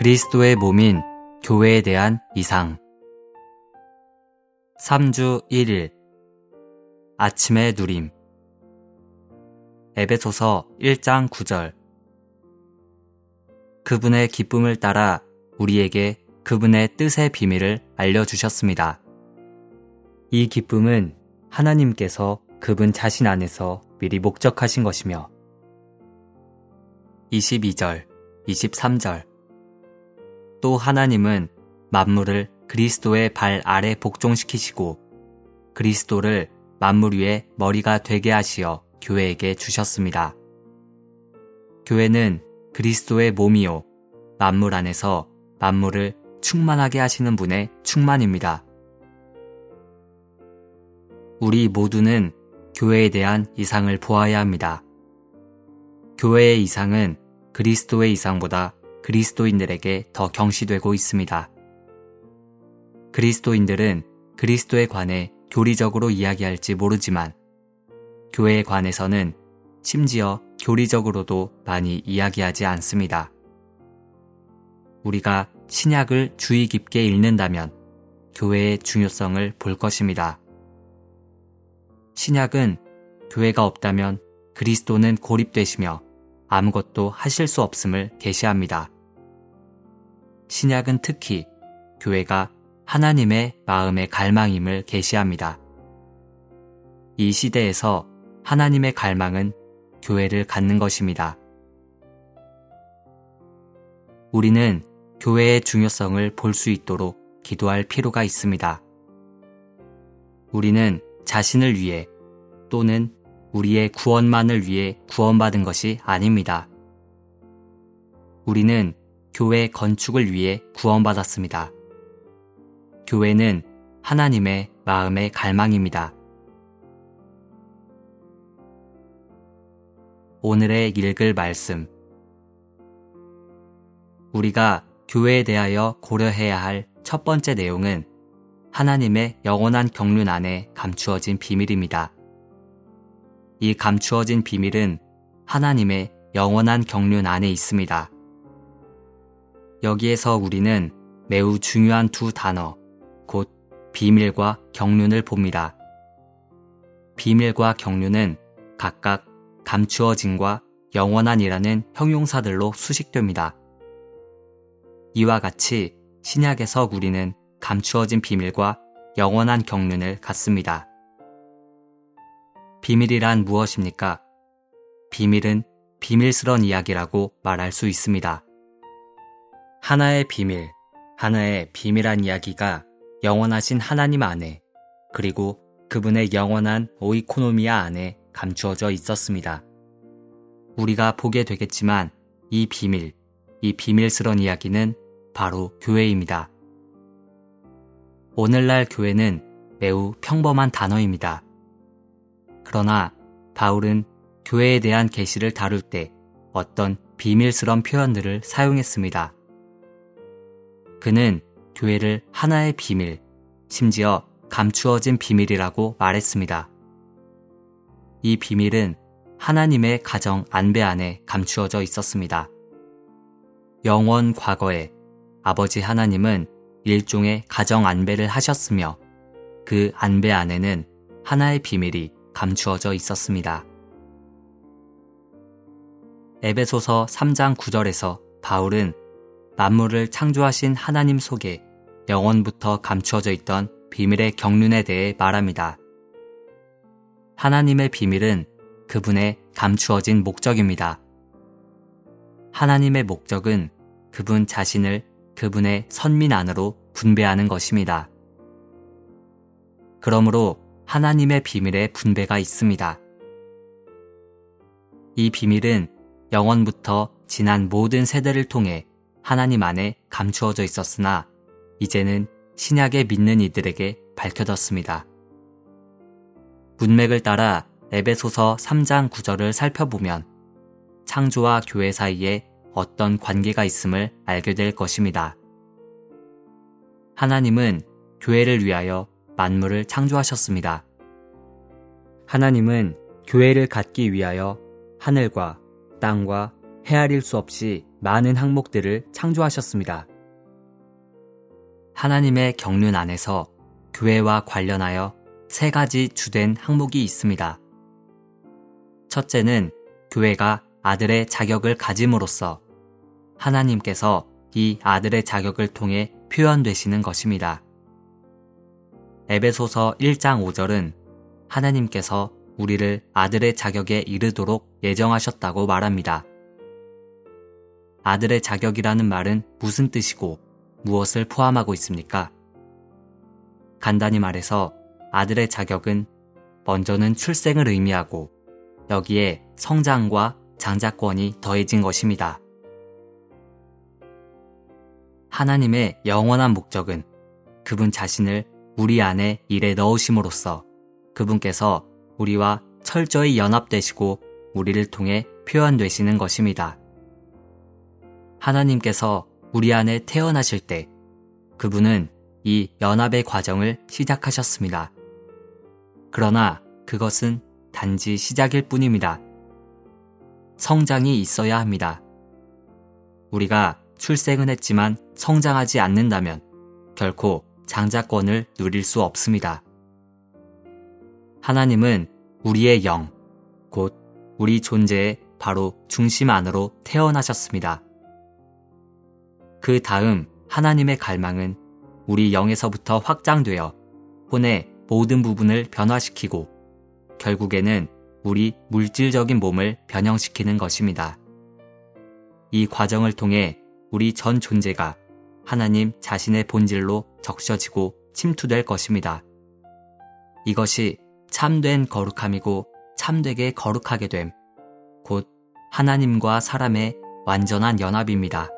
그리스도의 몸인 교회에 대한 이상. 3주 1일. 아침의 누림. 에베소서 1장 9절. 그분의 기쁨을 따라 우리에게 그분의 뜻의 비밀을 알려주셨습니다. 이 기쁨은 하나님께서 그분 자신 안에서 미리 목적하신 것이며. 22절, 23절 또 하나님은 만물을 그리스도의 발 아래 복종시키시고 그리스도를 만물 위에 머리가 되게 하시어 교회에게 주셨습니다. 교회는 그리스도의 몸이요 만물 안에서 만물을 충만하게 하시는 분의 충만입니다. 우리 모두는 교회에 대한 이상을 보아야 합니다. 교회의 이상은 그리스도의 이상보다 그리스도인들에게 더 경시되고 있습니다. 그리스도인들은 그리스도에 관해 교리적으로 이야기할지 모르지만 교회에 관해서는 심지어 교리적으로도 많이 이야기하지 않습니다. 우리가 신약을 주의 깊게 읽는다면 교회의 중요성을 볼 것입니다. 신약은 교회가 없다면 그리스도는 고립되시며 아무것도 하실 수 없음을 계시합니다. 신약은 특히 교회가 하나님의 마음의 갈망임을 계시합니다. 이 시대에서 하나님의 갈망은 교회를 갖는 것입니다. 우리는 교회의 중요성을 볼 수 있도록 기도할 필요가 있습니다. 우리는 자신을 위해 또는 우리의 구원만을 위해 구원받은 것이 아닙니다. 우리는 교회 건축을 위해 구원받았습니다. 교회는 하나님의 마음의 갈망입니다. 오늘의 읽을 말씀. 우리가 교회에 대하여 고려해야 할 첫 번째 내용은 하나님의 영원한 경륜 안에 감추어진 비밀입니다. 이 감추어진 비밀은 하나님의 영원한 경륜 안에 있습니다. 여기에서 우리는 매우 중요한 두 단어, 곧 비밀과 경륜을 봅니다. 비밀과 경륜은 각각 감추어진과 영원한이라는 형용사들로 수식됩니다. 이와 같이 신약에서 우리는 감추어진 비밀과 영원한 경륜을 갖습니다. 비밀이란 무엇입니까? 비밀은 비밀스런 이야기라고 말할 수 있습니다. 하나의 비밀, 하나의 비밀한 이야기가 영원하신 하나님 안에 그리고 그분의 영원한 오이코노미아 안에 감추어져 있었습니다. 우리가 보게 되겠지만 이 비밀, 이 비밀스런 이야기는 바로 교회입니다. 오늘날 교회는 매우 평범한 단어입니다. 그러나 바울은 교회에 대한 계시를 다룰 때 어떤 비밀스런 표현들을 사용했습니다. 그는 교회를 하나의 비밀, 심지어 감추어진 비밀이라고 말했습니다. 이 비밀은 하나님의 가정 안배 안에 감추어져 있었습니다. 영원 과거에 아버지 하나님은 일종의 가정 안배를 하셨으며 그 안배 안에는 하나의 비밀이 감추어져 있었습니다. 에베소서 3장 9절에서 바울은 만물을 창조하신 하나님 속에 영원부터 감추어져 있던 비밀의 경륜에 대해 말합니다. 하나님의 비밀은 그분의 감추어진 목적입니다. 하나님의 목적은 그분 자신을 그분의 선민 안으로 분배하는 것입니다. 그러므로 하나님의 비밀에 분배가 있습니다. 이 비밀은 영원부터 지난 모든 세대를 통해 하나님 안에 감추어져 있었으나 이제는 신약에 믿는 이들에게 밝혀졌습니다. 문맥을 따라 에베소서 3장 9절을 살펴보면 창조와 교회 사이에 어떤 관계가 있음을 알게 될 것입니다. 하나님은 교회를 위하여 만물을 창조하셨습니다. 하나님은 교회를 갖기 위하여 하늘과 땅과 헤아릴 수 없이 많은 항목들을 창조하셨습니다. 하나님의 경륜 안에서 교회와 관련하여 세 가지 주된 항목이 있습니다. 첫째는 교회가 아들의 자격을 가짐으로써 하나님께서 이 아들의 자격을 통해 표현되시는 것입니다. 에베소서 1장 5절은 하나님께서 우리를 아들의 자격에 이르도록 예정하셨다고 말합니다. 아들의 자격이라는 말은 무슨 뜻이고 무엇을 포함하고 있습니까? 간단히 말해서 아들의 자격은 먼저는 출생을 의미하고 여기에 성장과 장자권이 더해진 것입니다. 하나님의 영원한 목적은 그분 자신을 우리 안에 일에 넣으심으로써 그분께서 우리와 철저히 연합되시고 우리를 통해 표현되시는 것입니다. 하나님께서 우리 안에 태어나실 때 그분은 이 연합의 과정을 시작하셨습니다. 그러나 그것은 단지 시작일 뿐입니다. 성장이 있어야 합니다. 우리가 출생은 했지만 성장하지 않는다면 결코 장자권을 누릴 수 없습니다. 하나님은 우리의 영, 곧 우리 존재의 바로 중심 안으로 태어나셨습니다. 그 다음 하나님의 갈망은 우리 영에서부터 확장되어 혼의 모든 부분을 변화시키고 결국에는 우리 물질적인 몸을 변형시키는 것입니다. 이 과정을 통해 우리 전 존재가 하나님 자신의 본질로 적셔지고 침투될 것입니다. 이것이 참된 거룩함이고 참되게 거룩하게 됨, 곧 하나님과 사람의 완전한 연합입니다.